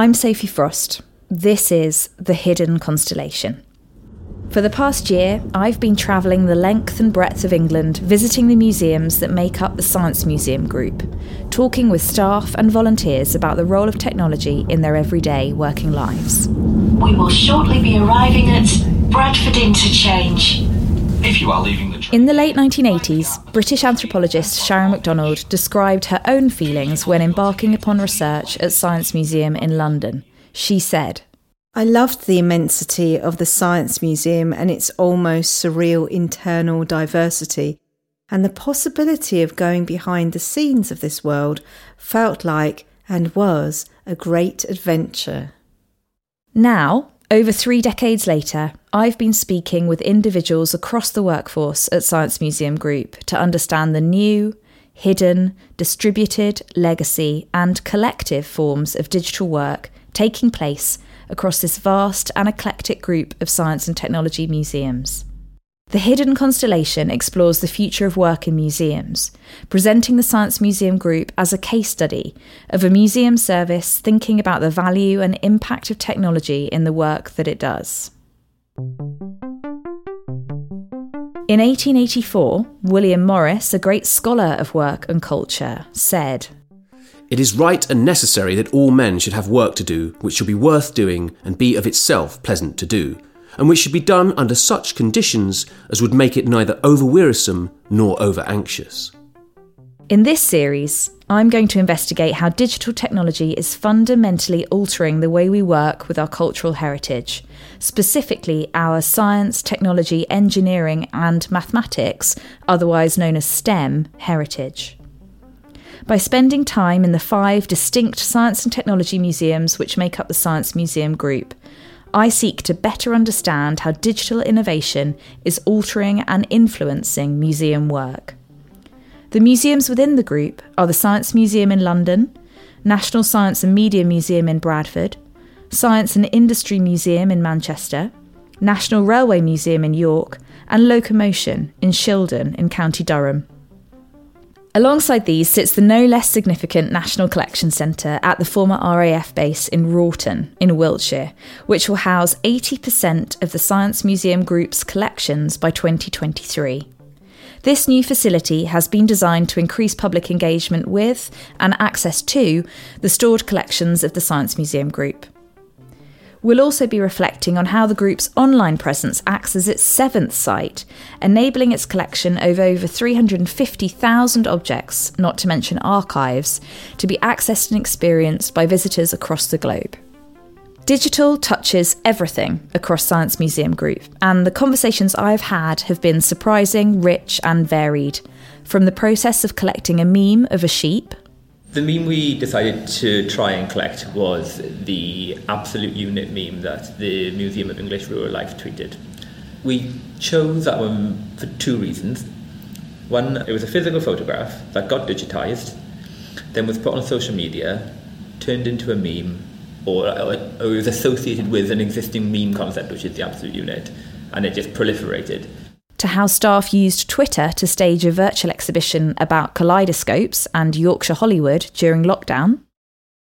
I'm Sophie Frost. This is The Hidden Constellation. For the past year, I've been travelling the length and breadth of England visiting the museums that make up the Science Museum Group, talking with staff and volunteers about the role of technology in their everyday working lives. We will shortly be arriving at Bradford Interchange. If you are leaving the train. In the late 1980s, British anthropologist Sharon MacDonald described her own feelings when embarking upon research at Science Museum in London. She said, I loved the immensity of the Science Museum and its almost surreal internal diversity, and the possibility of going behind the scenes of this world felt like and was a great adventure. Now, over three decades later, I've been speaking with individuals across the workforce at Science Museum Group to understand the new, hidden, distributed, legacy, and collective forms of digital work taking place across this vast and eclectic group of science and technology museums. The Hidden Constellation explores the future of work in museums, presenting the Science Museum Group as a case study of a museum service thinking about the value and impact of technology in the work that it does. In 1884, William Morris, a great scholar of work and culture, said, It is right and necessary that all men should have work to do which shall be worth doing and be of itself pleasant to do, and which should be done under such conditions as would make it neither over wearisome nor over anxious. In this series, I'm going to investigate how digital technology is fundamentally altering the way we work with our cultural heritage, specifically our science, technology, engineering, and mathematics, otherwise known as STEM, heritage. By spending time in the five distinct science and technology museums which make up the Science Museum Group, I seek to better understand how digital innovation is altering and influencing museum work. The museums within the group are the Science Museum in London, National Science and Media Museum in Bradford, Science and Industry Museum in Manchester, National Railway Museum in York, and Locomotion in Shildon in County Durham. Alongside these sits the no less significant National Collection Centre at the former RAF base in Wroughton, in Wiltshire, which will house 80% of the Science Museum Group's collections by 2023. This new facility has been designed to increase public engagement with and access to the stored collections of the Science Museum Group. We'll also be reflecting on how the group's online presence acts as its seventh site, enabling its collection of over 350,000 objects, not to mention archives, to be accessed and experienced by visitors across the globe. Digital touches everything across Science Museum Group, and the conversations I've had have been surprising, rich, and varied. From the process of collecting a meme of a sheep The meme we decided to try and collect was the absolute unit meme that the Museum of English Rural Life tweeted. We chose that one for two reasons. One, it was a physical photograph that got digitized, then was put on social media, turned into a meme, or, or it was associated with an existing meme concept, which is the absolute unit, and it just proliferated. To how staff used Twitter to stage a virtual exhibition about kaleidoscopes and Yorkshire Hollywood during lockdown.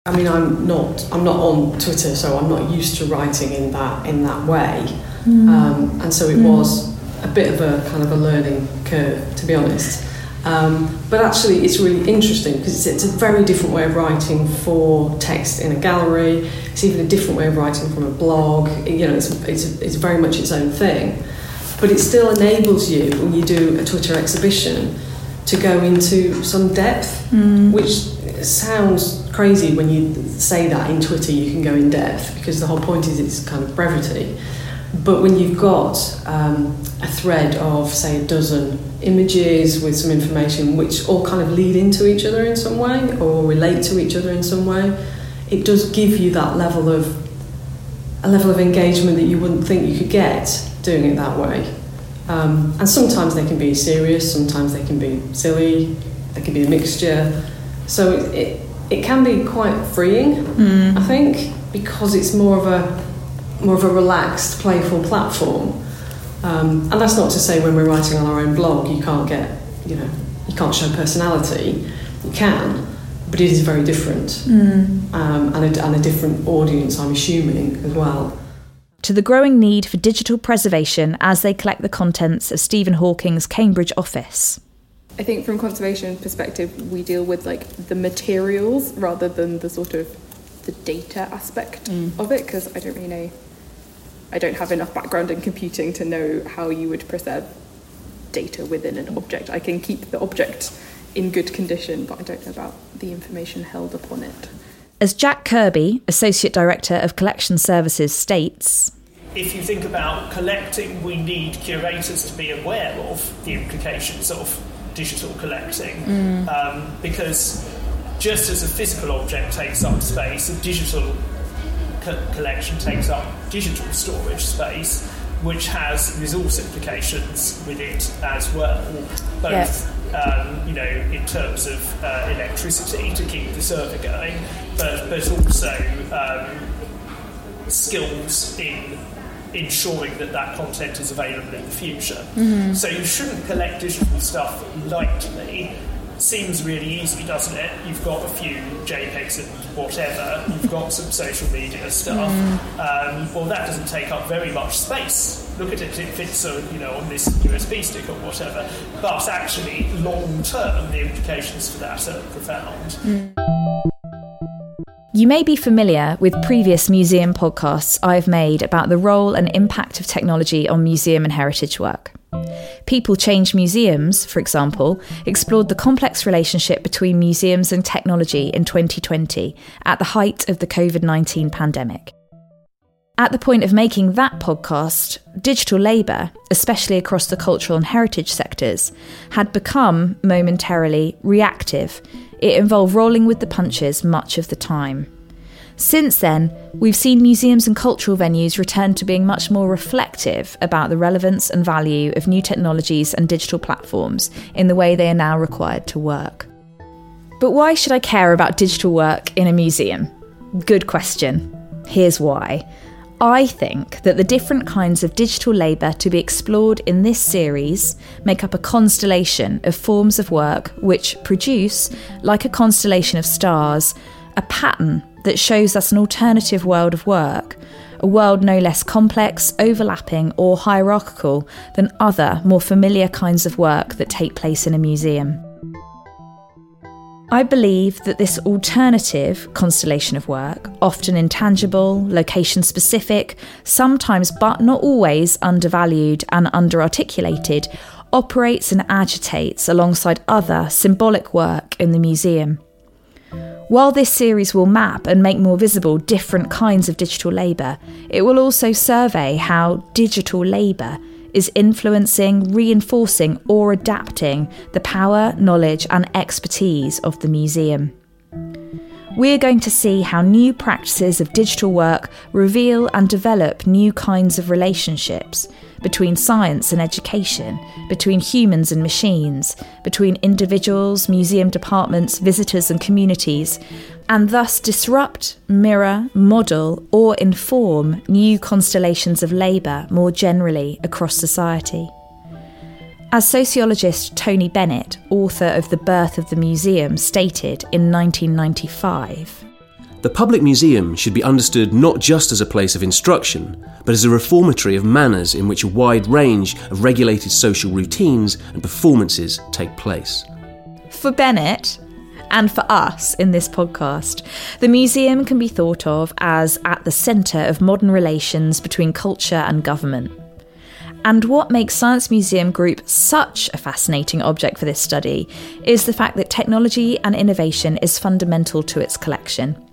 I mean, I'm not. I'm not on Twitter, so I'm not used to writing in that in that way. Um, and so it was a bit of a kind of a learning curve, to be honest. Um, but actually, it's really interesting because it's, it's a very different way of writing for text in a gallery. It's even a different way of writing from a blog. You know, it's it's, it's very much its own thing. But it still enables you when you do a Twitter exhibition to go into some depth, which sounds crazy when you say that in Twitter you can go in depth because the whole point is it's kind of brevity. But when you've got um, a thread of, say, a dozen images with some information which all kind of lead into each other in some way or relate to each other in some way, it does give you that level of a level of engagement that you wouldn't think you could get doing it that way. Um, and sometimes they can be serious, sometimes they can be silly, they can be a mixture. So it, it, it can be quite freeing, I think, because it's more of a more of a relaxed, playful platform. Um, and that's not to say when we're writing on our own blog, you can't get, you know, you can't show personality. You can, but it is very different um, and, a, and a different audience, I'm assuming, as well. To the growing need for digital preservation as they collect the contents of Stephen Hawking's Cambridge office. I think from conservation perspective, we deal with like the materials rather than the sort of the data aspect of it because I don't really know. I don't have enough background in computing to know how you would preserve data within an object. I can keep the object in good condition, but I don't know about the information held upon it. As Jack Kirby, Associate Director of Collection Services, states, if you think about collecting, we need curators to be aware of the implications of digital collecting. Um, because just as a physical object takes up space, a digital co- collection takes up digital storage space, which has resource implications with it as well, both. Um, you know, in terms of uh, electricity to keep the server going, but, but also um, skills in ensuring that that content is available in the future. So you shouldn't collect digital stuff lightly. Seems really easy, doesn't it? You've got a few JPEGs and whatever. You've got some social media stuff. Um, well, that doesn't take up very much space. Look at it; it fits, uh, you know, on this USB stick or whatever. But actually, long term, the implications for that are profound. You may be familiar with previous museum podcasts I've made about the role and impact of technology on museum and heritage work. People Change Museums, for example, explored the complex relationship between museums and technology in 2020 at the height of the COVID 19 pandemic. At the point of making that podcast, digital labour, especially across the cultural and heritage sectors, had become momentarily reactive. It involved rolling with the punches much of the time. Since then, we've seen museums and cultural venues return to being much more reflective about the relevance and value of new technologies and digital platforms in the way they are now required to work. But why should I care about digital work in a museum? Good question. Here's why. I think that the different kinds of digital labour to be explored in this series make up a constellation of forms of work which produce, like a constellation of stars, a pattern that shows us an alternative world of work, a world no less complex, overlapping, or hierarchical than other, more familiar kinds of work that take place in a museum. I believe that this alternative constellation of work, often intangible, location specific, sometimes but not always undervalued and underarticulated, operates and agitates alongside other symbolic work in the museum. While this series will map and make more visible different kinds of digital labour, it will also survey how digital labour is influencing, reinforcing, or adapting the power, knowledge, and expertise of the museum. We're going to see how new practices of digital work reveal and develop new kinds of relationships between science and education, between humans and machines, between individuals, museum departments, visitors, and communities, and thus disrupt, mirror, model, or inform new constellations of labour more generally across society. As sociologist Tony Bennett, author of The Birth of the Museum, stated in 1995, The public museum should be understood not just as a place of instruction, but as a reformatory of manners in which a wide range of regulated social routines and performances take place. For Bennett, and for us in this podcast, the museum can be thought of as at the centre of modern relations between culture and government. And what makes Science Museum Group such a fascinating object for this study is the fact that technology and innovation is fundamental to its collection.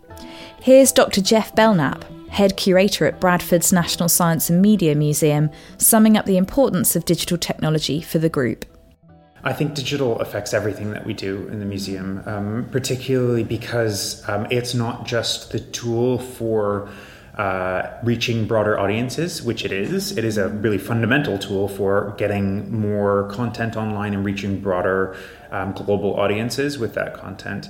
Here's Dr. Jeff Belknap, head curator at Bradford's National Science and Media Museum, summing up the importance of digital technology for the group. I think digital affects everything that we do in the museum, um, particularly because um, it's not just the tool for uh, reaching broader audiences, which it is. It is a really fundamental tool for getting more content online and reaching broader um, global audiences with that content.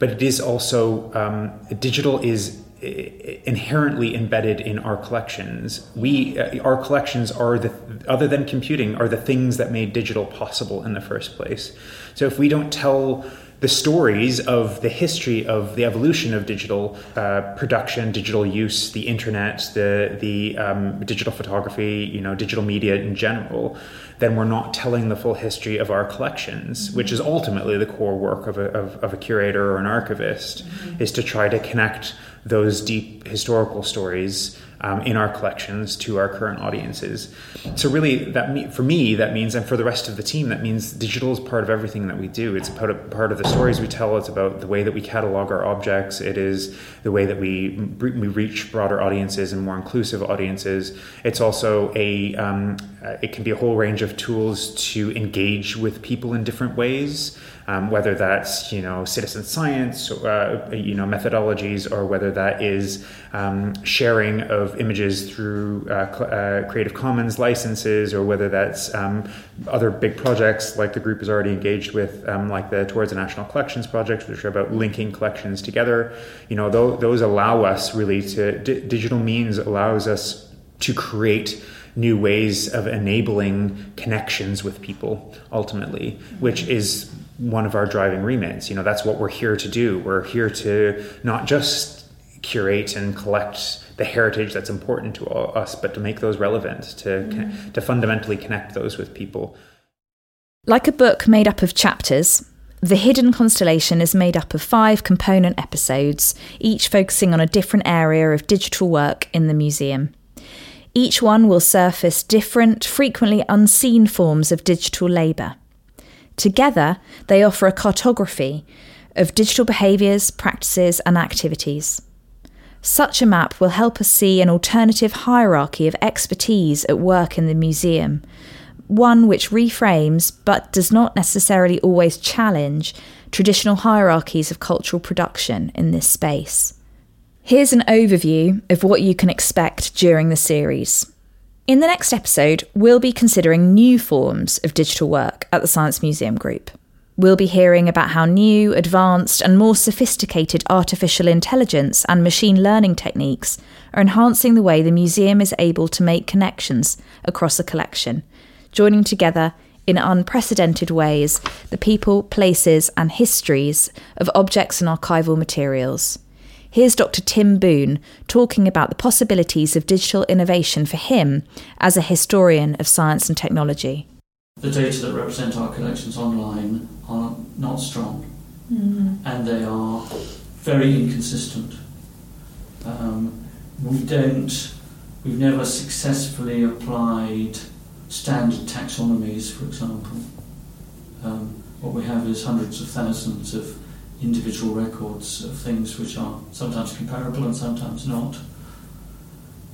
But it is also, um, digital is inherently embedded in our collections. We, uh, our collections are the, other than computing, are the things that made digital possible in the first place. So if we don't tell the stories of the history of the evolution of digital uh, production, digital use, the internet, the the um, digital photography, you know, digital media in general, then we're not telling the full history of our collections, mm-hmm. which is ultimately the core work of a, of, of a curator or an archivist, mm-hmm. is to try to connect those deep historical stories um, in our collections to our current audiences. So really, that for me that means, and for the rest of the team, that means digital is part of everything that we do. It's part of, part of the stories we tell. It's about the way that we catalog our objects. It is the way that we we reach broader audiences and more inclusive audiences. It's also a um, it can be a whole range of tools to engage with people in different ways um, whether that's you know citizen science, uh, you know methodologies, or whether that is um, sharing of images through uh, cl- uh, Creative Commons licenses, or whether that's um, other big projects like the group is already engaged with, um, like the Towards the National Collections project, which are about linking collections together. You know, th- those allow us really to d- digital means allows us to create new ways of enabling connections with people ultimately, which is one of our driving remits. You know, that's what we're here to do. We're here to not just curate and collect the heritage that's important to all, us, but to make those relevant, to mm. to fundamentally connect those with people. Like a book made up of chapters, the Hidden Constellation is made up of five component episodes, each focusing on a different area of digital work in the museum. Each one will surface different, frequently unseen forms of digital labour. Together, they offer a cartography of digital behaviours, practices, and activities. Such a map will help us see an alternative hierarchy of expertise at work in the museum, one which reframes but does not necessarily always challenge traditional hierarchies of cultural production in this space. Here's an overview of what you can expect during the series. In the next episode, we'll be considering new forms of digital work at the Science Museum Group. We'll be hearing about how new, advanced, and more sophisticated artificial intelligence and machine learning techniques are enhancing the way the museum is able to make connections across a collection, joining together in unprecedented ways the people, places, and histories of objects and archival materials. Here's Dr. Tim Boon talking about the possibilities of digital innovation for him as a historian of science and technology. The data that represent our collections online are not strong mm-hmm. and they are very inconsistent. Um, we don't, we've never successfully applied standard taxonomies, for example. Um, what we have is hundreds of thousands of individual records of things which are sometimes comparable and sometimes not.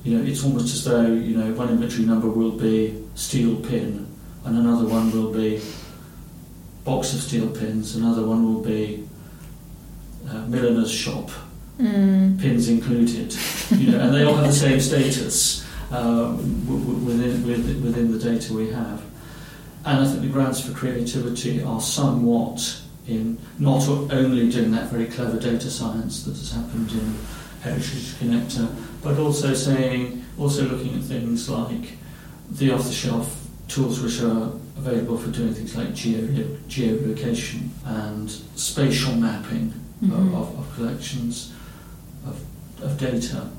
You know, it's almost as though you know one inventory number will be steel pin, and another one will be box of steel pins, another one will be uh, milliner's shop, mm. pins included. You know, and they all have the same status uh, within, within the data we have. And I think the grounds for creativity are somewhat in not only doing that very clever data science that has happened in Heritage Connector, but also saying, also looking at things like the off-the-shelf tools which are available for doing things like geo geolocation and spatial mapping mm-hmm. of, of, of, collections of, of data,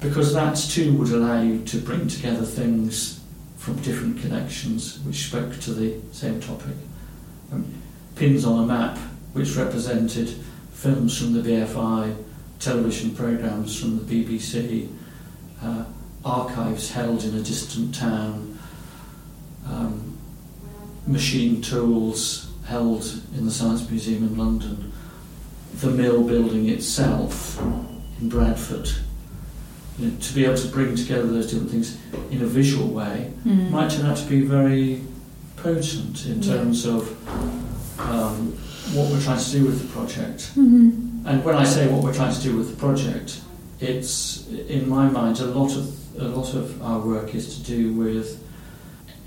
because that too would allow you to bring together things from different collections which spoke to the same topic. Um, pins on a map which represented films from the BFI, television programmes from the BBC, uh, archives held in a distant town, um, machine tools held in the Science Museum in London, the mill building itself in Bradford. You know, to be able to bring together those different things in a visual way mm. might turn out to be very potent in terms yeah. of um, what we're trying to do with the project. Mm-hmm. And when I say what we're trying to do with the project, it's in my mind a lot of a lot of our work is to do with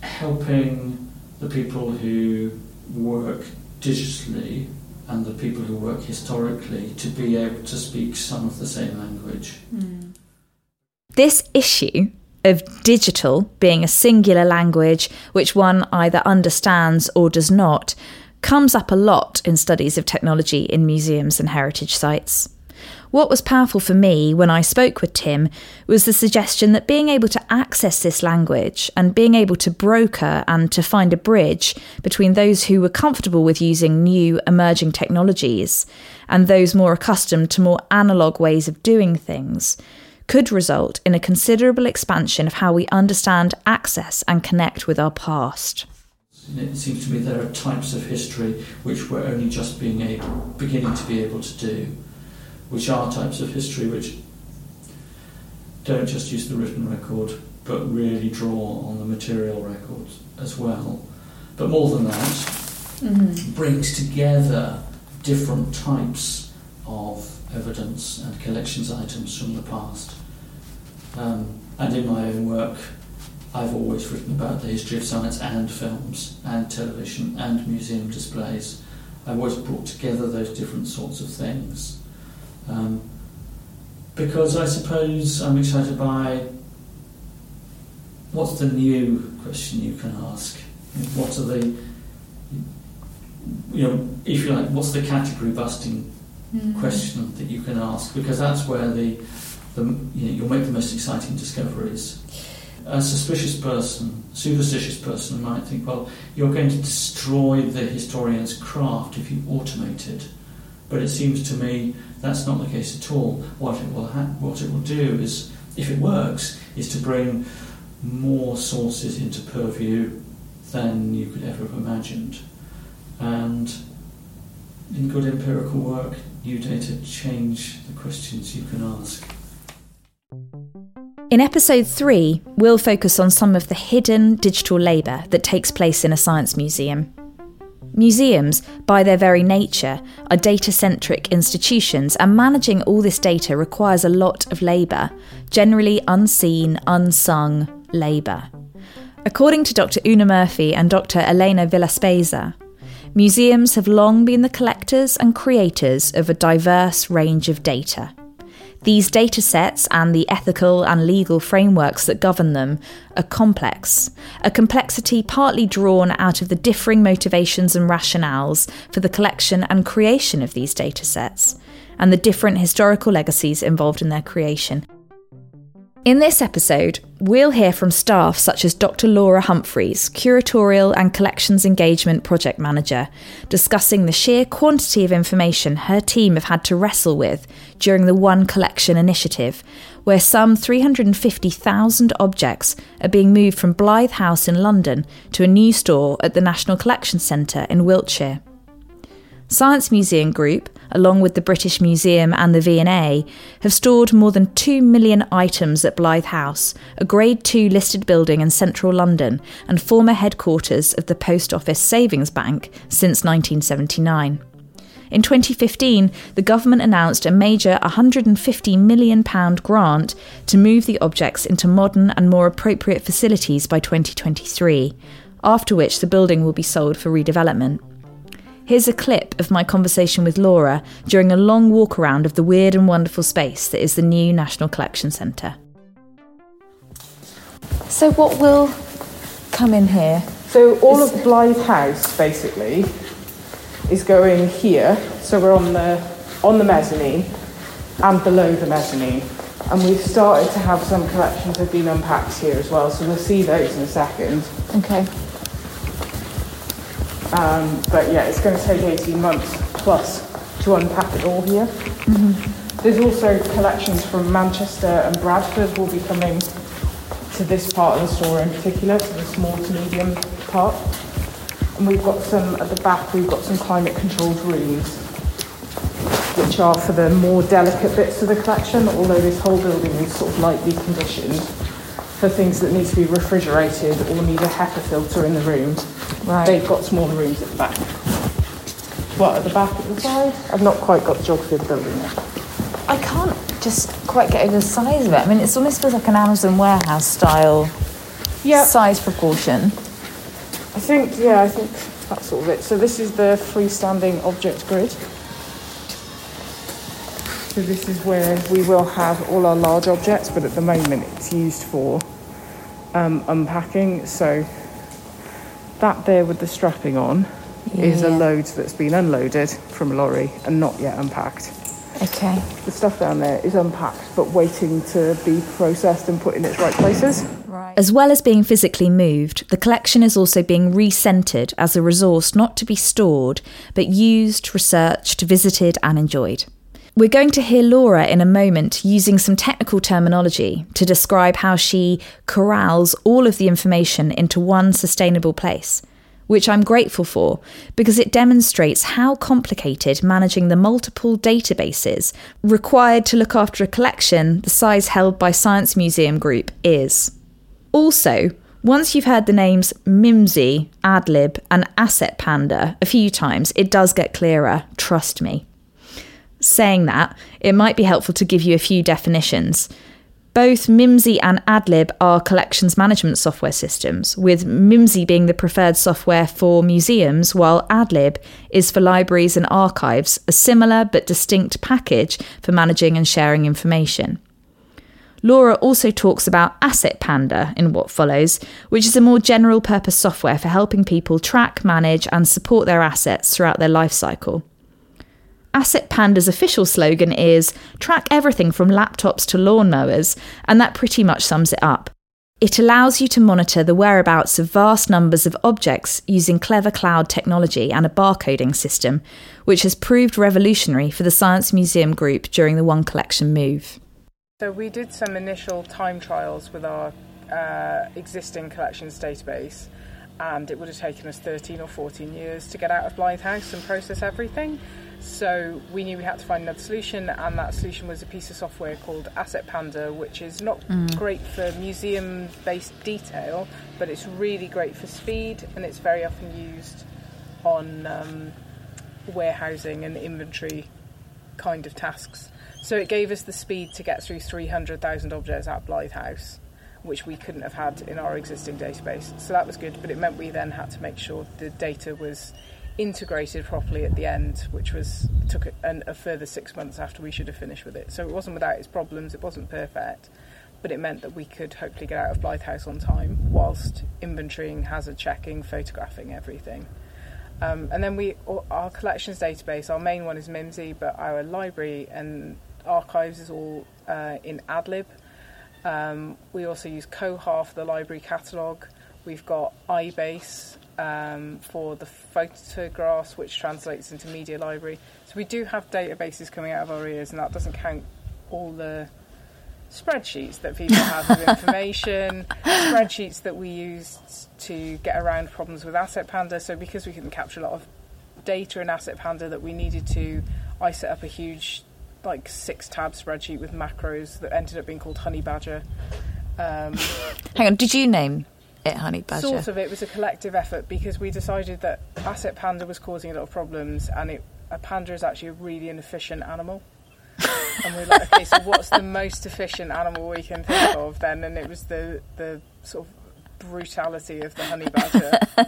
helping the people who work digitally and the people who work historically to be able to speak some of the same language. Mm. This issue of digital being a singular language which one either understands or does not comes up a lot in studies of technology in museums and heritage sites. What was powerful for me when I spoke with Tim was the suggestion that being able to access this language and being able to broker and to find a bridge between those who were comfortable with using new emerging technologies and those more accustomed to more analogue ways of doing things could result in a considerable expansion of how we understand, access, and connect with our past. It seems to me there are types of history which we're only just being able, beginning to be able to do which are types of history which don't just use the written record but really draw on the material record as well. But more than that, mm-hmm. brings together different types of evidence and collections items from the past. Um, and in my own work, I've always written about the history of science and films and television and museum displays. I've always brought together those different sorts of things. Um, because I suppose I'm excited by what's the new question you can ask? What are the, you know, if you like, what's the category busting mm. question that you can ask? Because that's where the, the you know, you'll make the most exciting discoveries. A suspicious person, superstitious person might think, well, you're going to destroy the historian's craft if you automate it. But it seems to me that's not the case at all. What it will ha- what it will do is, if it works, is to bring more sources into purview than you could ever have imagined. And in good empirical work, new data change the questions you can ask. In episode 3, we'll focus on some of the hidden digital labour that takes place in a science museum. Museums, by their very nature, are data centric institutions, and managing all this data requires a lot of labour, generally unseen, unsung labour. According to Dr. Oonagh Murphy and Dr. Elena Villaespesa, museums have long been the collectors and creators of a diverse range of data. These data sets and the ethical and legal frameworks that govern them are complex, a complexity partly drawn out of the differing motivations and rationales for the collection and creation of these data sets, and the different historical legacies involved in their creation. In this episode, we'll hear from staff such as Dr. Laura Humphreys, Curatorial and Collections Engagement Project Manager, discussing the sheer quantity of information her team have had to wrestle with during the One Collection initiative, where some 350,000 objects are being moved from Blythe House in London to a new store at the National Collection Centre in Wiltshire. Science Museum Group, along with the British Museum and the V&A, have stored more than 2 million items at Blythe House, a Grade 2 listed building in central London and former headquarters of the Post Office Savings Bank since 1979. In 2015, the government announced a major £150 million grant to move the objects into modern and more appropriate facilities by 2023, after which the building will be sold for redevelopment. Here's a clip of my conversation with Laura during a long walk around of the weird and wonderful space that is the new National Collection Centre. So, what will come in here? So, all is... of Blythe House basically is going here. So, we're on the on the mezzanine and below the mezzanine. And we've started to have some collections have been unpacked here as well, so we'll see those in a second. Okay. Um, but yeah, it's going to take 18 months plus to unpack it all here. Mm-hmm. There's also collections from Manchester and Bradford will be coming to this part of the store in particular, to the small to medium part. And we've got some at the back, we've got some climate controlled rooms, which are for the more delicate bits of the collection, although this whole building is sort of lightly conditioned for things that need to be refrigerated or need a HEPA filter in the room. Right. They've got smaller rooms at the back. What, at the back, at the side? I've not quite got the geography of the building yet. I can't just quite get over the size of it. I mean, it almost feels like an Amazon warehouse style yep. size proportion. I think, yeah, I think that's sort of it. So this is the freestanding object grid. So this is where we will have all our large objects, but at the moment it's used for um, unpacking. So that there with the strapping on is a load that's been unloaded from a lorry and not yet unpacked. Okay. The stuff down there is unpacked but waiting to be processed and put in its right places. As well as being physically moved, the collection is also being recentered as a resource not to be stored, but used, researched, visited, and enjoyed. We're going to hear Laura in a moment using some technical terminology to describe how she corrals all of the information into one sustainable place, which I'm grateful for because it demonstrates how complicated managing the multiple databases required to look after a collection the size held by Science Museum Group is. Also, once you've heard the names Mimsy, Adlib, and Asset Panda a few times, it does get clearer, trust me. Saying that, it might be helpful to give you a few definitions. Both Mimsy and Adlib are collections management software systems, with Mimsy being the preferred software for museums, while Adlib is for libraries and archives, a similar but distinct package for managing and sharing information. Laura also talks about Asset Panda in what follows, which is a more general purpose software for helping people track, manage, and support their assets throughout their life cycle. Asset Panda's official slogan is track everything from laptops to lawnmowers, and that pretty much sums it up. It allows you to monitor the whereabouts of vast numbers of objects using clever cloud technology and a barcoding system, which has proved revolutionary for the Science Museum Group during the One Collection move. So we did some initial time trials with our uh, existing collections database, and it would have taken us 13 or 14 years to get out of Blythe House and process everything. So we knew we had to find another solution, and that solution was a piece of software called Asset Panda, which is not Mm. great for museum-based detail, but it's really great for speed, and it's very often used on um, warehousing and inventory kind of tasks. So it gave us the speed to get through 300,000 objects at Blythe House, which we couldn't have had in our existing database. So that was good, but it meant we then had to make sure the data was integrated properly at the end, which was took a, a further six months after we should have finished with it. So it wasn't without its problems, it wasn't perfect, but it meant that we could hopefully get out of Blythe House on time whilst inventorying, hazard checking, photographing everything. Um, and then we, our collections database, our main one is Mimsy, but our library and archives is all uh, in Adlib. Um, we also use Koha for the library catalogue. We've got iBase um, for the photographs, which translates into media library. So we do have databases coming out of our ears, and that doesn't count all the spreadsheets that people have of information, spreadsheets that we use to get around problems with Asset Panda. So because we couldn't capture a lot of data in Asset Panda that we needed to, I set up a huge like six tab spreadsheet with macros that ended up being called Honey Badger. Um, Hang on, did you name it Honey Badger? Sort of. It was a collective effort because we decided that Asset Panda was causing a lot of problems, and it, a panda is actually a really inefficient animal. and we were like, okay, so what's the most efficient animal we can think of then? And it was the the sort of brutality of the honey badger.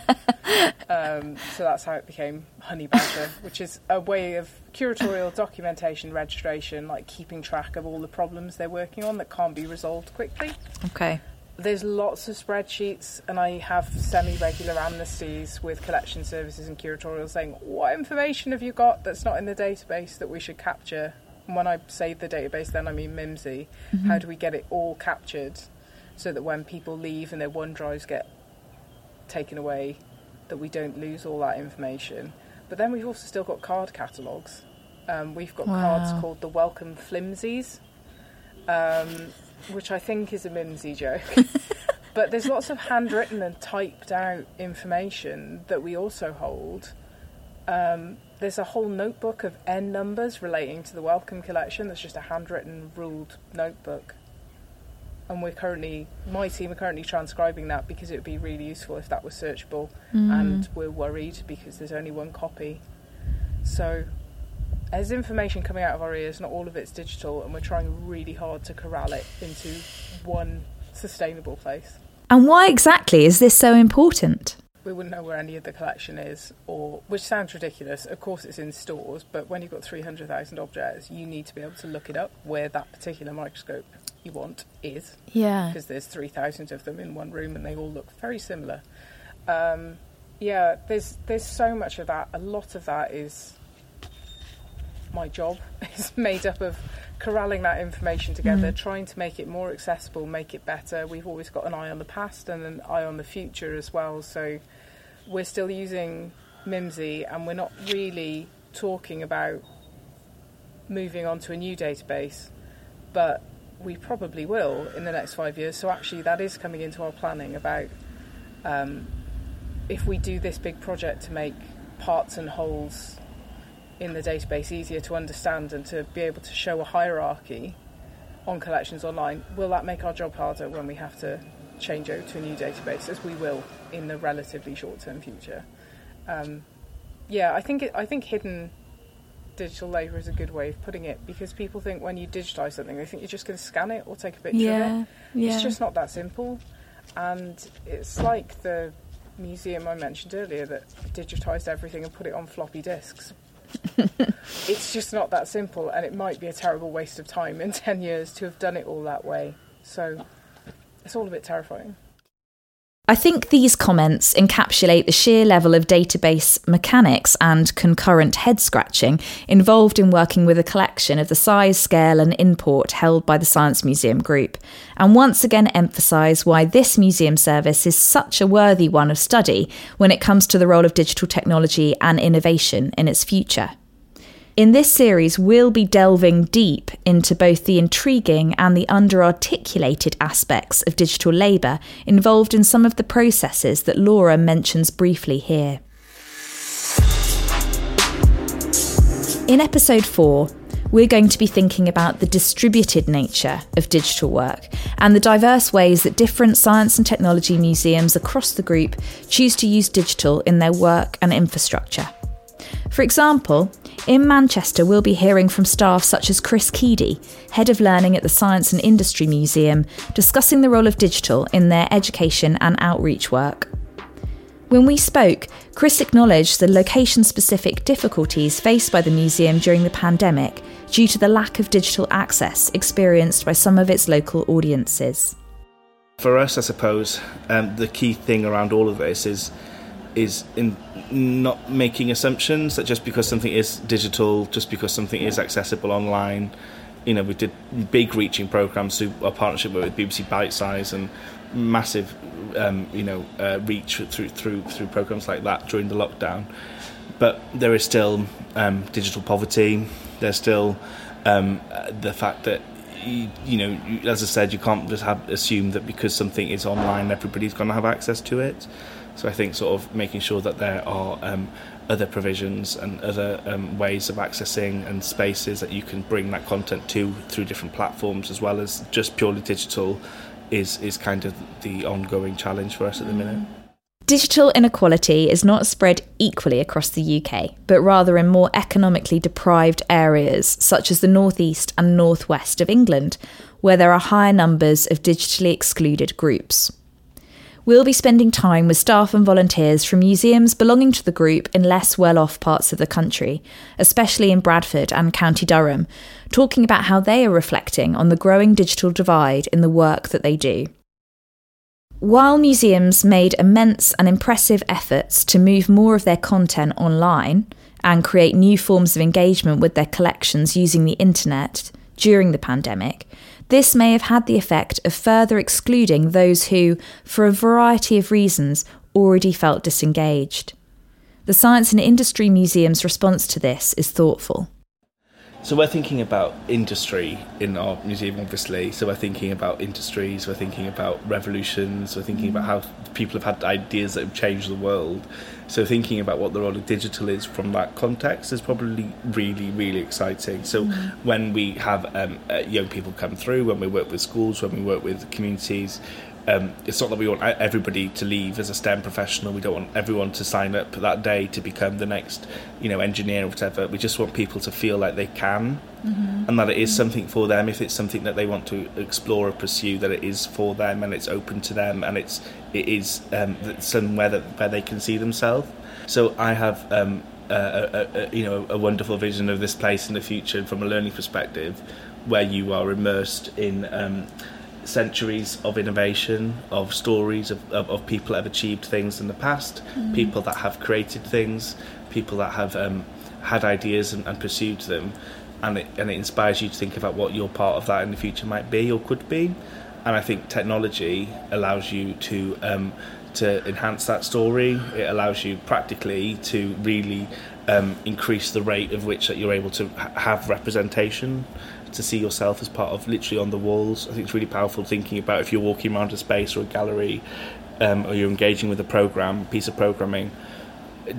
um, so that's how it became honey badger, which is a way of curatorial documentation, registration, like keeping track of all the problems they're working on that can't be resolved quickly. Okay. There's lots of spreadsheets, and I have semi regular amnesties with collection services and curatorial saying, What information have you got that's not in the database that we should capture? And when I say the database, then I mean Mimsy. Mhm. How do we get it all captured so that when people leave and their OneDrives get taken away, that we don't lose all that information? But then we've also still got card catalogues. Um, we've got cards called the Wellcome Flimsies, um, which I think is a Mimsy joke. but there's lots of handwritten and typed out information that we also hold. Um, there's a whole notebook of N numbers relating to the Wellcome collection. That's just a handwritten, ruled notebook. And we're currently, my team are currently transcribing that because it would be really useful if that was searchable. Mm. And we're worried because there's only one copy. So there's information coming out of our ears, not all of it's digital, and we're trying really hard to corral it into one sustainable place. And why exactly is this so important? We wouldn't know where any of the collection is, or which sounds ridiculous. Of course, it's in stores, but when you've got 300,000 objects, you need to be able to look it up where that particular microscope you want is. Yeah. Because there's 3,000 of them in one room and they all look very similar. Um, Yeah, there's there's so much of that. A lot of that is my job. is made up of corralling that information together, Mm. trying to make it more accessible, make it better. We've always got an eye on the past and an eye on the future as well. So we're still using Mimsy and we're not really talking about moving on to a new database, but we probably will in the next five years. So actually, that is coming into our planning about um, if we do this big project to make parts and wholes in the database easier to understand and to be able to show a hierarchy on collections online, will that make our job harder when we have to change over to a new database, as we will in the relatively short-term future? Um, yeah, I think it, I think hidden digital labour is a good way of putting it because people think when you digitise something, they think you're just going to scan it or take a picture Yeah, of it. yeah. It's just not that simple, and it's like the museum I mentioned earlier that digitised everything and put it on floppy disks. It's just not that simple, and it might be a terrible waste of time in 10 years to have done it all that way. So it's all a bit terrifying. I think these comments encapsulate the sheer level of database mechanics and concurrent head scratching involved in working with a collection of the size, scale, and import held by the Science Museum Group, and once again emphasise why this museum service is such a worthy one of study when it comes to the role of digital technology and innovation in its future. In this series, we'll be delving deep into both the intriguing and the underarticulated aspects of digital labour involved in some of the processes that Laura mentions briefly here. In episode 4, we're going to be thinking about the distributed nature of digital work and the diverse ways that different science and technology museums across the group choose to use digital in their work and infrastructure. For example, in Manchester, we'll be hearing from staff such as Chris Keady, Head of Learning at the Science and Industry Museum, discussing the role of digital in their education and outreach work. When we spoke, Chris acknowledged the location specific difficulties faced by the museum during the pandemic due to the lack of digital access experienced by some of its local audiences. For us, I suppose, um, the key thing around all of this is is in not making assumptions that just because something is digital, just because something is accessible online, you know, we did big reaching programs through our partnership with BBC Bitesize and massive, um, you know, uh, reach through through through programs like that during the lockdown. But there is still um, digital poverty. There's still um, the fact that you, you know, as I said, you can't just have assume that because something is online, everybody's going to have access to it. So I think sort of making sure that there are um, other provisions and other um, ways of accessing and spaces that you can bring that content to through different platforms as well as just purely digital is is kind of the ongoing challenge for us at the minute. Digital inequality is not spread equally across the UK, but rather in more economically deprived areas such as the northeast and northwest of England, where there are higher numbers of digitally excluded groups. We'll be spending time with staff and volunteers from museums belonging to the group in less well off parts of the country, especially in Bradford and County Durham, talking about how they are reflecting on the growing digital divide in the work that they do. While museums made immense and impressive efforts to move more of their content online and create new forms of engagement with their collections using the internet during the pandemic, this may have had the effect of further excluding those who, for a variety of reasons, already felt disengaged. The Science and Industry Museum's response to this is thoughtful. So we're thinking about industry in our museum, obviously. So we're thinking about industries, we're thinking about revolutions, we're thinking about how people have had ideas that have changed the world. So thinking about what the role of digital is from that context is probably really, really exciting. So Mhm. when we have um, uh, young people come through, when we work with schools, when we work with communities, um, it's not that we want everybody to leave as a STEM professional. We don't want everyone to sign up that day to become the next, you know, engineer or whatever. We just want people to feel like they can, Mhm. and that it is something for them. If it's something that they want to explore or pursue, that it is for them and it's open to them, and it's it is um, somewhere that where they can see themselves. So I have. Um, a, a, a, you know, a wonderful vision of this place in the future from a learning perspective, where you are immersed in um, centuries of innovation, of stories of, of, of, people that have achieved things in the past, mm. people that have created things, people that have um, had ideas and, and pursued them, and it, and it inspires you to think about what your part of that in the future might be or could be. And I think technology allows you to um, to enhance that story. It allows you practically to really um, increase the rate of which that you're able to ha- have representation to see yourself as part of literally on the walls. I think it's really powerful thinking about if you're walking around a space or a gallery um, or you're engaging with a program, piece of programming,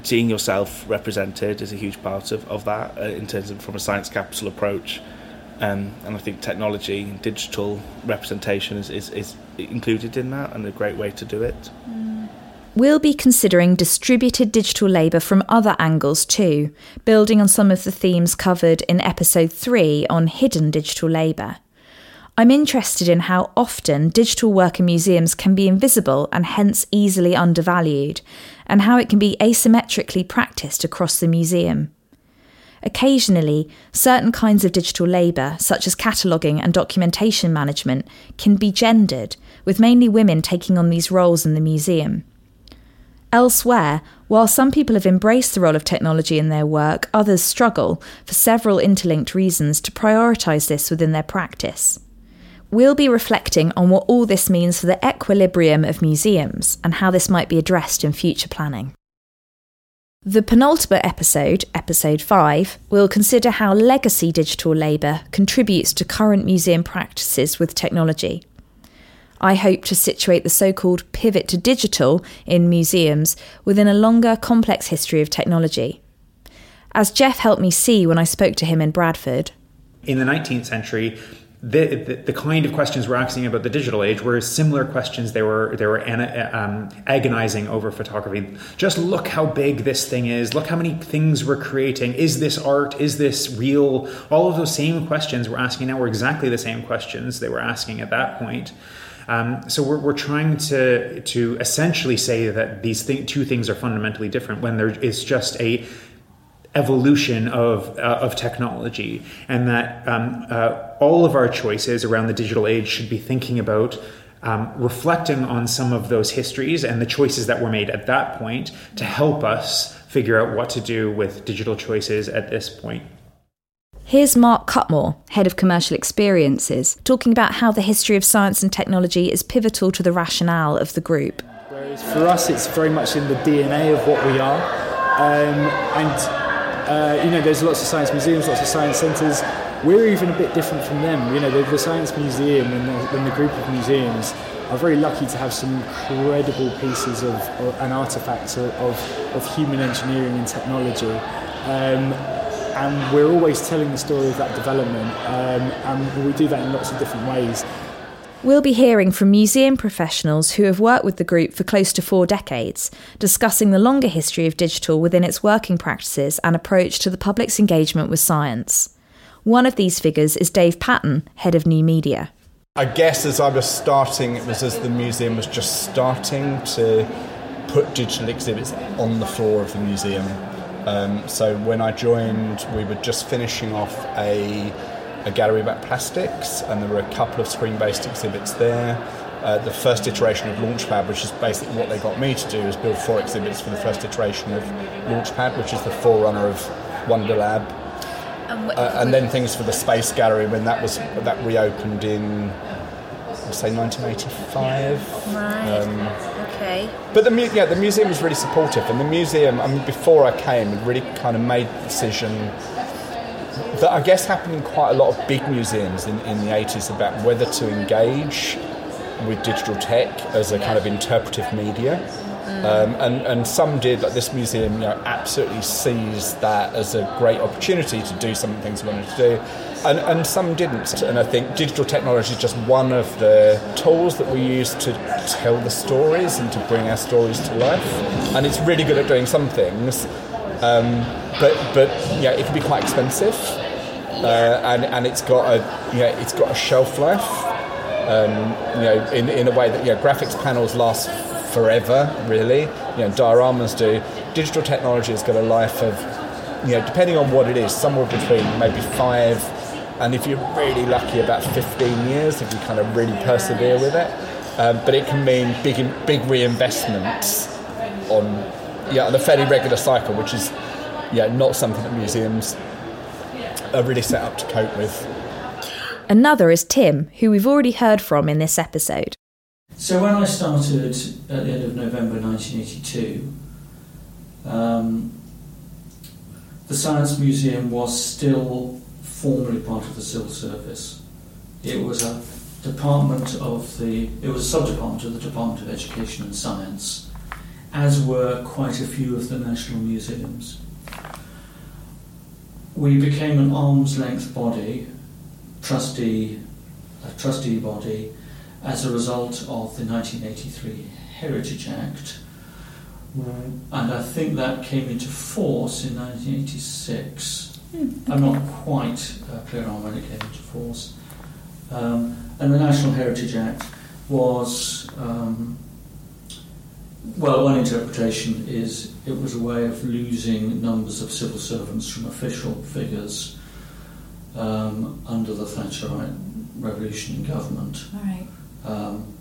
seeing yourself represented is a huge part of, of that uh, in terms of from a science capital approach. Um, and I think technology and digital representation is, is, is, included in that and a great way to do it. Mm. We'll be considering distributed digital labour from other angles too, building on some of the themes covered in episode 3 on hidden digital labour. I'm interested in how often digital work in museums can be invisible and hence easily undervalued, and how it can be asymmetrically practiced across the museum. Occasionally, certain kinds of digital labour, such as cataloguing and documentation management, can be gendered, with mainly women taking on these roles in the museum. Elsewhere, while some people have embraced the role of technology in their work, others struggle, for several interlinked reasons, to prioritise this within their practice. We'll be reflecting on what all this means for the equilibrium of museums and how this might be addressed in future planning. The penultimate episode, episode 5, will consider how legacy digital labour contributes to current museum practices with technology. I hope to situate the so called pivot to digital in museums within a longer, complex history of technology. As Jeff helped me see when I spoke to him in Bradford. In the 19th century, the, the, the, kind of questions we're asking about the digital age were similar questions they were they were um, agonizing over photography. Just look how big this thing is. Look how many things we're creating. Is this art? Is this real? All of those same questions we're asking now were exactly the same questions they were asking at that point. Um, so we're, we're trying to to essentially say that these th- two things are fundamentally different when there is just a evolution of uh, of technology, and that um, uh, all of our choices around the digital age should be thinking about. Um, reflecting on some of those histories and the choices that were made at that point to help us figure out what to do with digital choices at this point. Here's Mark Cutmore, Head of Commercial Experiences, talking about how the history of science and technology is pivotal to the rationale of the group. Whereas for us, it's very much in the DNA of what we are. Um, and uh, you know, there's lots of science museums, lots of science centres. We're even a bit different from them. You know, the, the Science Museum and the, and the, group of museums are very lucky to have some incredible pieces of, of and artefacts of, of, human engineering and technology. Um, and we're always telling the story of that development, um, and we do that in lots of different ways. We'll be hearing from museum professionals who have worked with the group for close to four decades, discussing the longer history of digital within its working practices and approach to the public's engagement with science. One of these figures is Dave Patten, head of new media. I guess as I was starting, it was as the museum was just starting to put digital exhibits on the floor of the museum. Um, so when I joined, we were just finishing off a a gallery about plastics, and there were a couple of screen based exhibits there. Uh, the first iteration of Launchpad, which is basically what they got me to do, is build four exhibits for the first iteration of Launchpad, which is the forerunner of Wonderlab. And, uh, and then things for the Space Gallery when that was that reopened in, Say, 1985. Right. Um, okay. But the yeah, the museum was really supportive, and the museum, I mean, before I came, had really kind of made the decision that I guess happened in quite a lot of big museums in, in the 80s about whether to engage with digital tech as a kind of interpretive media. Um, and, and some did, like this museum, you know, absolutely sees that as a great opportunity to do some things we wanted to do. And, and some didn't. And I think digital technology is just one of the tools that we use to tell the stories and to bring our stories to life. And it's really good at doing some things. Um, but but yeah, it can be quite expensive uh, and and it's got a you know, it's got a shelf life. Um, you know, in, in a way that you know, graphics panels last forever, really. You know, dioramas do. Digital technology has got a life of, you know, depending on what it is, somewhere between maybe five and if you're really lucky, about 15 years if you kind of really persevere with it. Um, but it can mean big big reinvestments on yeah on a fairly regular cycle, which is yeah not something that museums are really set up to cope with. Another is Tim, who we've already heard from in this episode. So when I started at the end of November 1982, um, the Science Museum was still formally part of the civil service. It was a department of the, it was a sub-department of the Department of Education and Science, as were quite a few of the national museums. We became an arm's length body, trustee, a trustee body, as a result of the 1983 Heritage Act, and I think that came into force in 1986. Mm, okay. I'm not quite uh, clear on when it came into force. Um, and the National Heritage Act was, um, well, one interpretation is it was a way of losing numbers of civil servants from official figures um, under the Thatcherite revolution in government. All right. Um,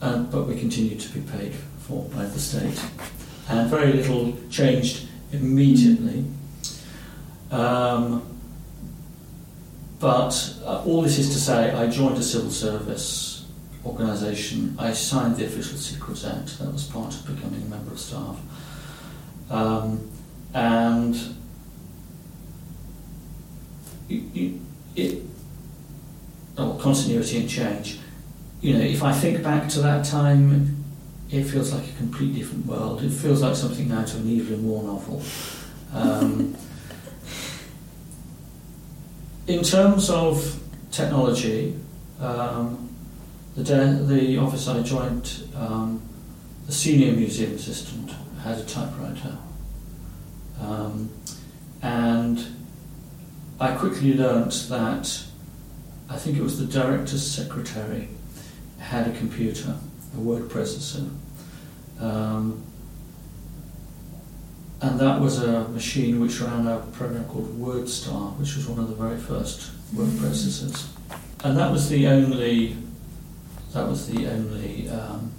and, but we continued to be paid for by the state. And very little changed immediately. Um, but uh, all this is to say, I joined a civil service organisation. I signed the Official Secrets Act. That was part of becoming a member of staff. Um, and it, it, oh, continuity and change. You know, if I think back to that time, it feels like a completely different world. It feels like something out of an Evelyn Waugh novel. Um, in terms of technology, um, the, de- the office I joined, um, the senior museum assistant had a typewriter. Um, and I quickly learnt that I think it was the director's secretary had a computer, a word processor. Um, and that was a machine which ran a program called WordStar, which was one of the very first word mm. processors. And that was the only that was the only um,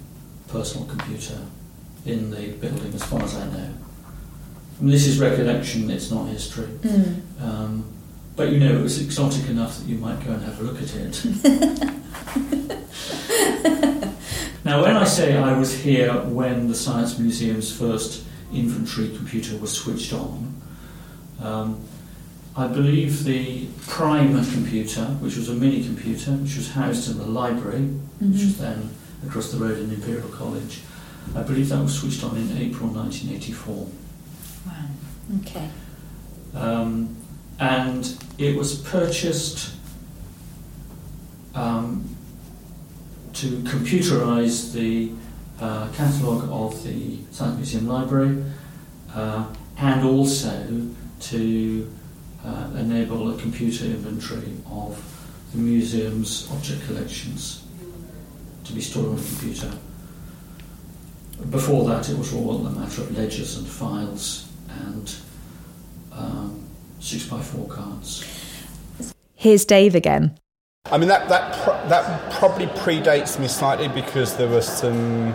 personal computer in the building, as far as I know. I mean, this is recollection; it's not history. Mm. Um, but you know, it was exotic enough that you might go and have a look at it. now, when I say I was here when the Science Museum's first infantry computer was switched on, um, I believe the Prime computer, which was a mini computer, which was housed in the library, mm-hmm. which was then across the road in Imperial College, I believe that was switched on in April 1984. Wow, okay. Um, and it was purchased um, to computerize the uh, catalogue of the Science Museum Library uh, and also to uh, enable a computer inventory of the museum's object collections to be stored on a computer. Before that, it was all a matter of ledgers and files and um, 6x4 cards. Here's Dave again. I mean, that, that, pro- that probably predates me slightly because there were some.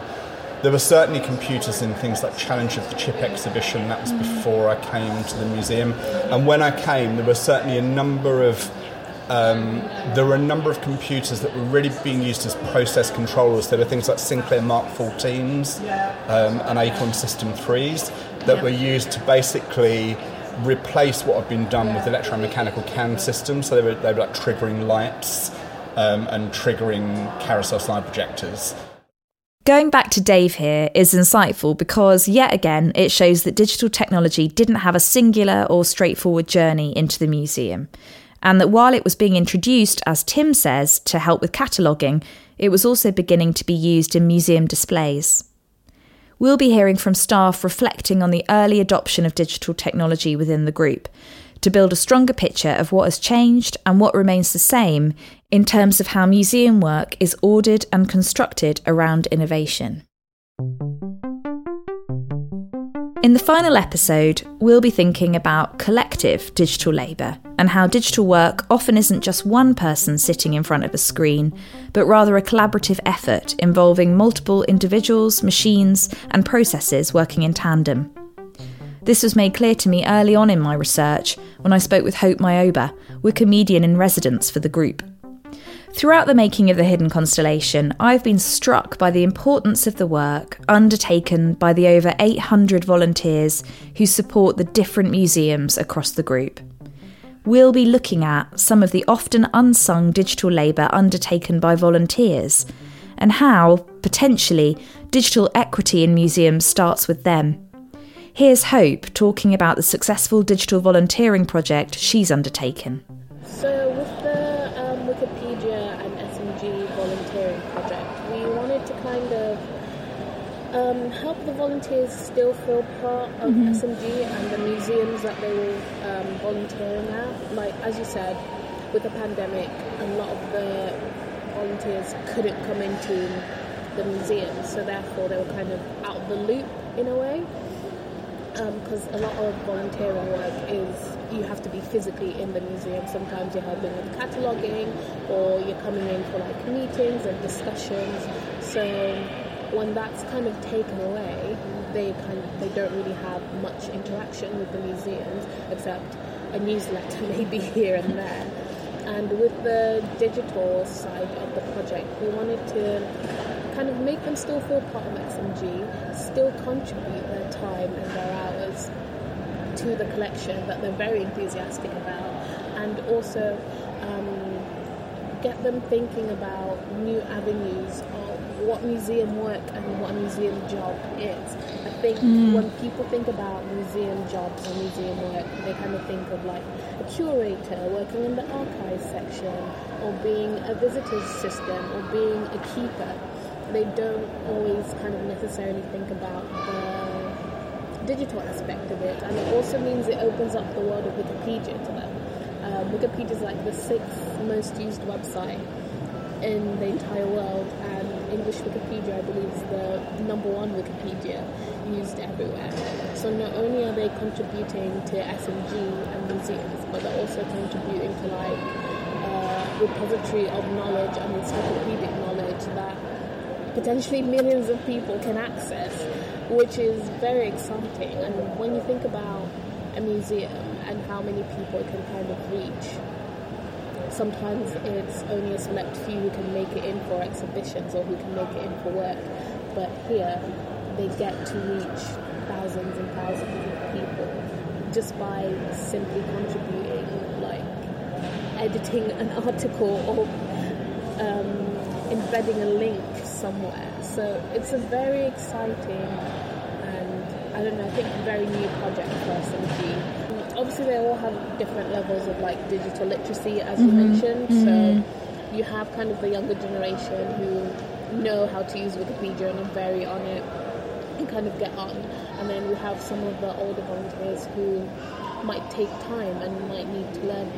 There were certainly computers in things like Challenge of the Chip exhibition. That was before I came to the museum. And when I came, there were certainly a number of um, there were a number of computers that were really being used as process controllers. There were things like Sinclair Mark 14s um, and Acorn System 3s that were used to basically replace what had been done with electromechanical cam systems. So they were, they were like triggering lights um, and triggering carousel slide projectors. Going back to Dave here is insightful because, yet again, it shows that digital technology didn't have a singular or straightforward journey into the museum. And that while it was being introduced, as Tim says, to help with cataloguing, it was also beginning to be used in museum displays. We'll be hearing from staff reflecting on the early adoption of digital technology within the group to build a stronger picture of what has changed and what remains the same in terms of how museum work is ordered and constructed around innovation. In the final episode, we'll be thinking about collective digital labour and how digital work often isn't just one person sitting in front of a screen, but rather a collaborative effort involving multiple individuals, machines, and processes working in tandem. This was made clear to me early on in my research when I spoke with Hope Miyoba, Wikimedian in residence for the group. Throughout the making of the Hidden Constellation, I've been struck by the importance of the work undertaken by the over 800 volunteers who support the different museums across the group. We'll be looking at some of the often unsung digital labour undertaken by volunteers and how, potentially, digital equity in museums starts with them. Here's Hope talking about the successful digital volunteering project she's undertaken. So, with the um, Wikipedia and SMG volunteering project, we wanted to kind of um, help the volunteers still feel part of Mhm. SMG and the museums that they were um, volunteering at. Like, as you said, with the pandemic, a lot of the volunteers couldn't come into the museums, so therefore they were kind of out of the loop in a way because a lot of volunteering work is you have to be physically in the museum. Sometimes you're helping with cataloguing, or you're coming in for like meetings and discussions. So when that's kind of taken away, they kind of they don't really have much interaction with the museums except a newsletter maybe here and there. And with the digital side of the project, we wanted to kind of make them still feel part of SMG, still contribute their time and their hours to the collection that they're very enthusiastic about, and also um, get them thinking about new avenues of what museum work and what a museum job is. Think Mm. when people think about museum jobs or museum work, they kind of think of like a curator working in the archives section, or being a visitor's assistant, or being a keeper. They don't always kind of necessarily think about the digital aspect of it, and it also means it opens up the world of Wikipedia to them. Um, Wikipedia is like the sixth most used website in the entire world, and English Wikipedia, I believe, is the number one Wikipedia used everywhere. So not only are they contributing to SMG and museums, but they're also contributing to like uh, repository of knowledge and encyclopedic knowledge that potentially millions of people can access, which is very exciting. And when you think about a museum and how many people it can kind of reach, sometimes it's only a select few who can make it in for exhibitions or who can make it in for work. But here, they get to reach thousands and thousands of people just by simply contributing, like editing an article or um, embedding a link somewhere. So it's a very exciting and I don't know, I think very new project for SMG. Obviously, they all have different levels of like digital literacy, as you Mhm, mentioned. mhm. So you have kind of the younger generation who know how to use Wikipedia and are very on it and kind of get on. And then we have some of the older volunteers who might take time and might need to learn.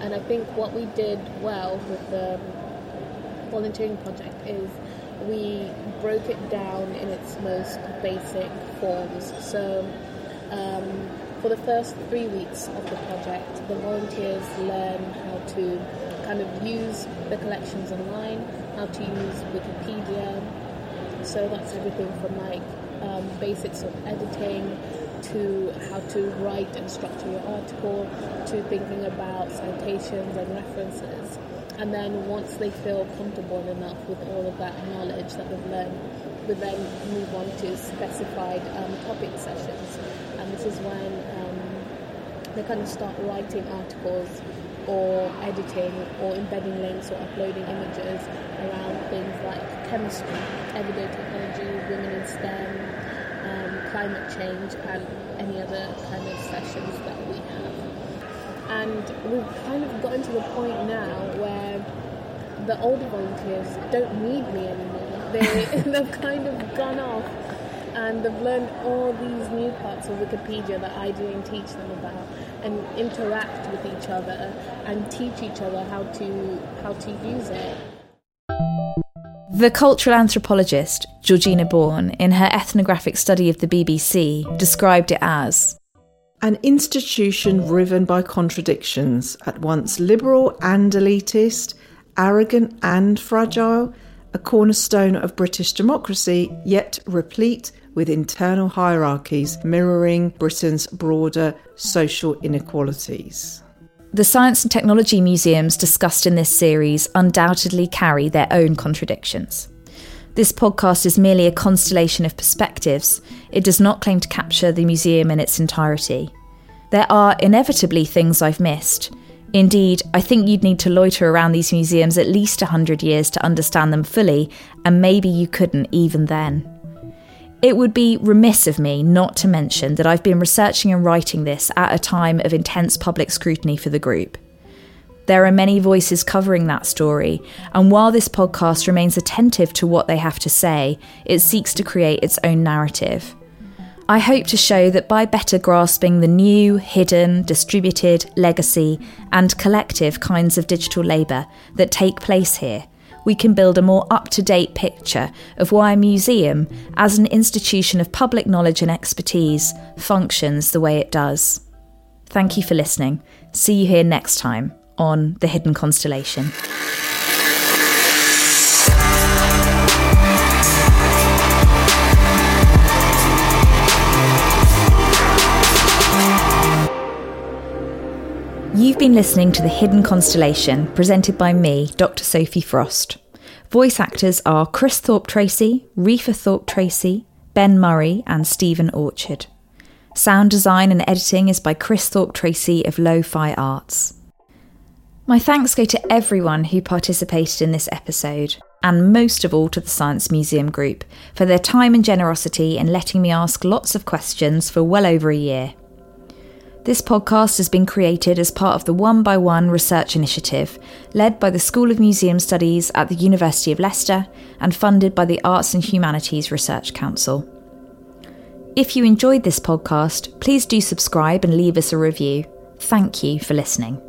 And I think what we did well with the volunteering project is we broke it down in its most basic forms. So um, for the first three weeks of the project, the volunteers learn how to kind of use the collections online, how to use Wikipedia. So that's everything from like um, basics of editing to how to write and structure your article to thinking about citations and references. And then once they feel comfortable enough with all of that knowledge that they've learned, we then move on to specified um, topic sessions. And this is when they kind of start writing articles or editing or embedding links or uploading images around things like chemistry, everyday technology, women in STEM, um, climate change, and any other kind of sessions that we have. And we've kind of gotten to the point now where the older volunteers don't need me anymore. They, they've kind of gone off and they've learned all these new parts of Wikipedia that I didn't teach them about and interact with each other and teach each other how to how to use it. The cultural anthropologist Georgina Born, in her ethnographic study of the BBC, described it as an institution riven by contradictions, at once liberal and elitist, arrogant and fragile, a cornerstone of British democracy, yet replete with internal hierarchies mirroring Britain's broader social inequalities. The science and technology museums discussed in this series undoubtedly carry their own contradictions. This podcast is merely a constellation of perspectives. It does not claim to capture the museum in its entirety. There are inevitably things I've missed. Indeed, I think you'd need to loiter around these museums at least 100 years to understand them fully, and maybe you couldn't even then. It would be remiss of me not to mention that I've been researching and writing this at a time of intense public scrutiny for the group. There are many voices covering that story, and while this podcast remains attentive to what they have to say, it seeks to create its own narrative. I hope to show that by better grasping the new, hidden, distributed, legacy, and collective kinds of digital labour that take place here, we can build a more up to date picture of why a museum, as an institution of public knowledge and expertise, functions the way it does. Thank you for listening. See you here next time on The Hidden Constellation. You've been listening to The Hidden Constellation, presented by me, Dr. Sophie Frost. Voice actors are Chris Thorpe-Tracey, Reefa Thorpe Tracy, Ben Murray, and Stephen Orchard. Sound design and editing is by Chris Thorpe-Tracey of Lo-Fi Arts. My thanks go to everyone who participated in this episode, and most of all to the Science Museum Group for their time and generosity in letting me ask lots of questions for well over a year. This podcast has been created as part of the One by One research initiative, led by the School of Museum Studies at the University of Leicester and funded by the Arts and Humanities Research Council. If you enjoyed this podcast, please do subscribe and leave us a review. Thank you for listening.